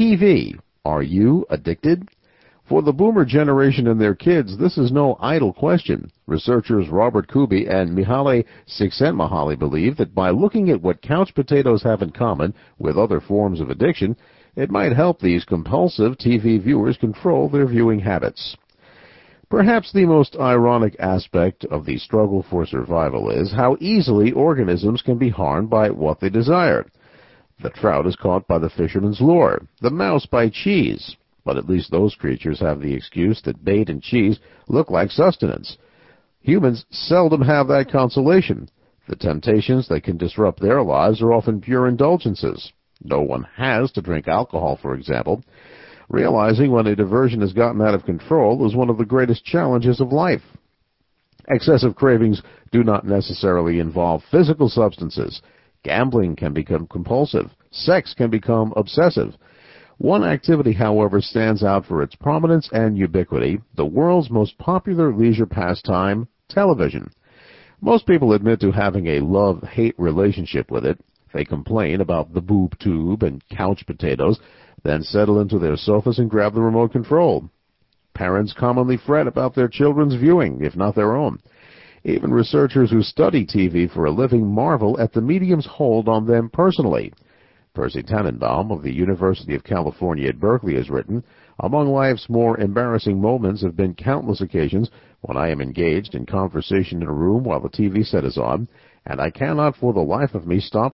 TV. Are you addicted? For the boomer generation and their kids, this is no idle question. Researchers Robert Kubey and Mihaly Csikszentmihalyi believe that by looking at what couch potatoes have in common with other forms of addiction, it might help these compulsive TV viewers control their viewing habits. Perhaps the most ironic aspect of the struggle for survival is how easily organisms can be harmed by what they desire. The trout is caught by the fisherman's lure, the mouse by cheese, but at least those creatures have the excuse that bait and cheese look like sustenance. Humans seldom have that consolation. The temptations that can disrupt their lives are often pure indulgences. No one has to drink alcohol, for example. Realizing when a diversion has gotten out of control is one of the greatest challenges of life. Excessive cravings do not necessarily involve physical substances. Gambling can become compulsive. Sex can become obsessive. One activity, however, stands out for its prominence and ubiquity, the world's most popular leisure pastime, television. Most people admit to having a love-hate relationship with it. They complain about the boob tube and couch potatoes, then settle into their sofas and grab the remote control. Parents commonly fret about their children's viewing, if not their own. Even researchers who study TV for a living marvel at the medium's hold on them personally. Percy Tannenbaum of the University of California at Berkeley has written, Among life's more embarrassing moments have been countless occasions when I am engaged in conversation in a room while the TV set is on, and I cannot for the life of me stop